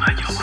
Радио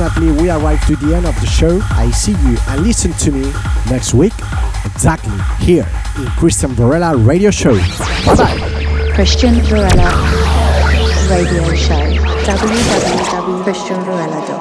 Unfortunately, we arrived to the end of the show. I see you and listen to me next week, exactly here in Cristian Varela Radio Show. Bye. Cristian Varela Radio Show. www.cristianvarela.com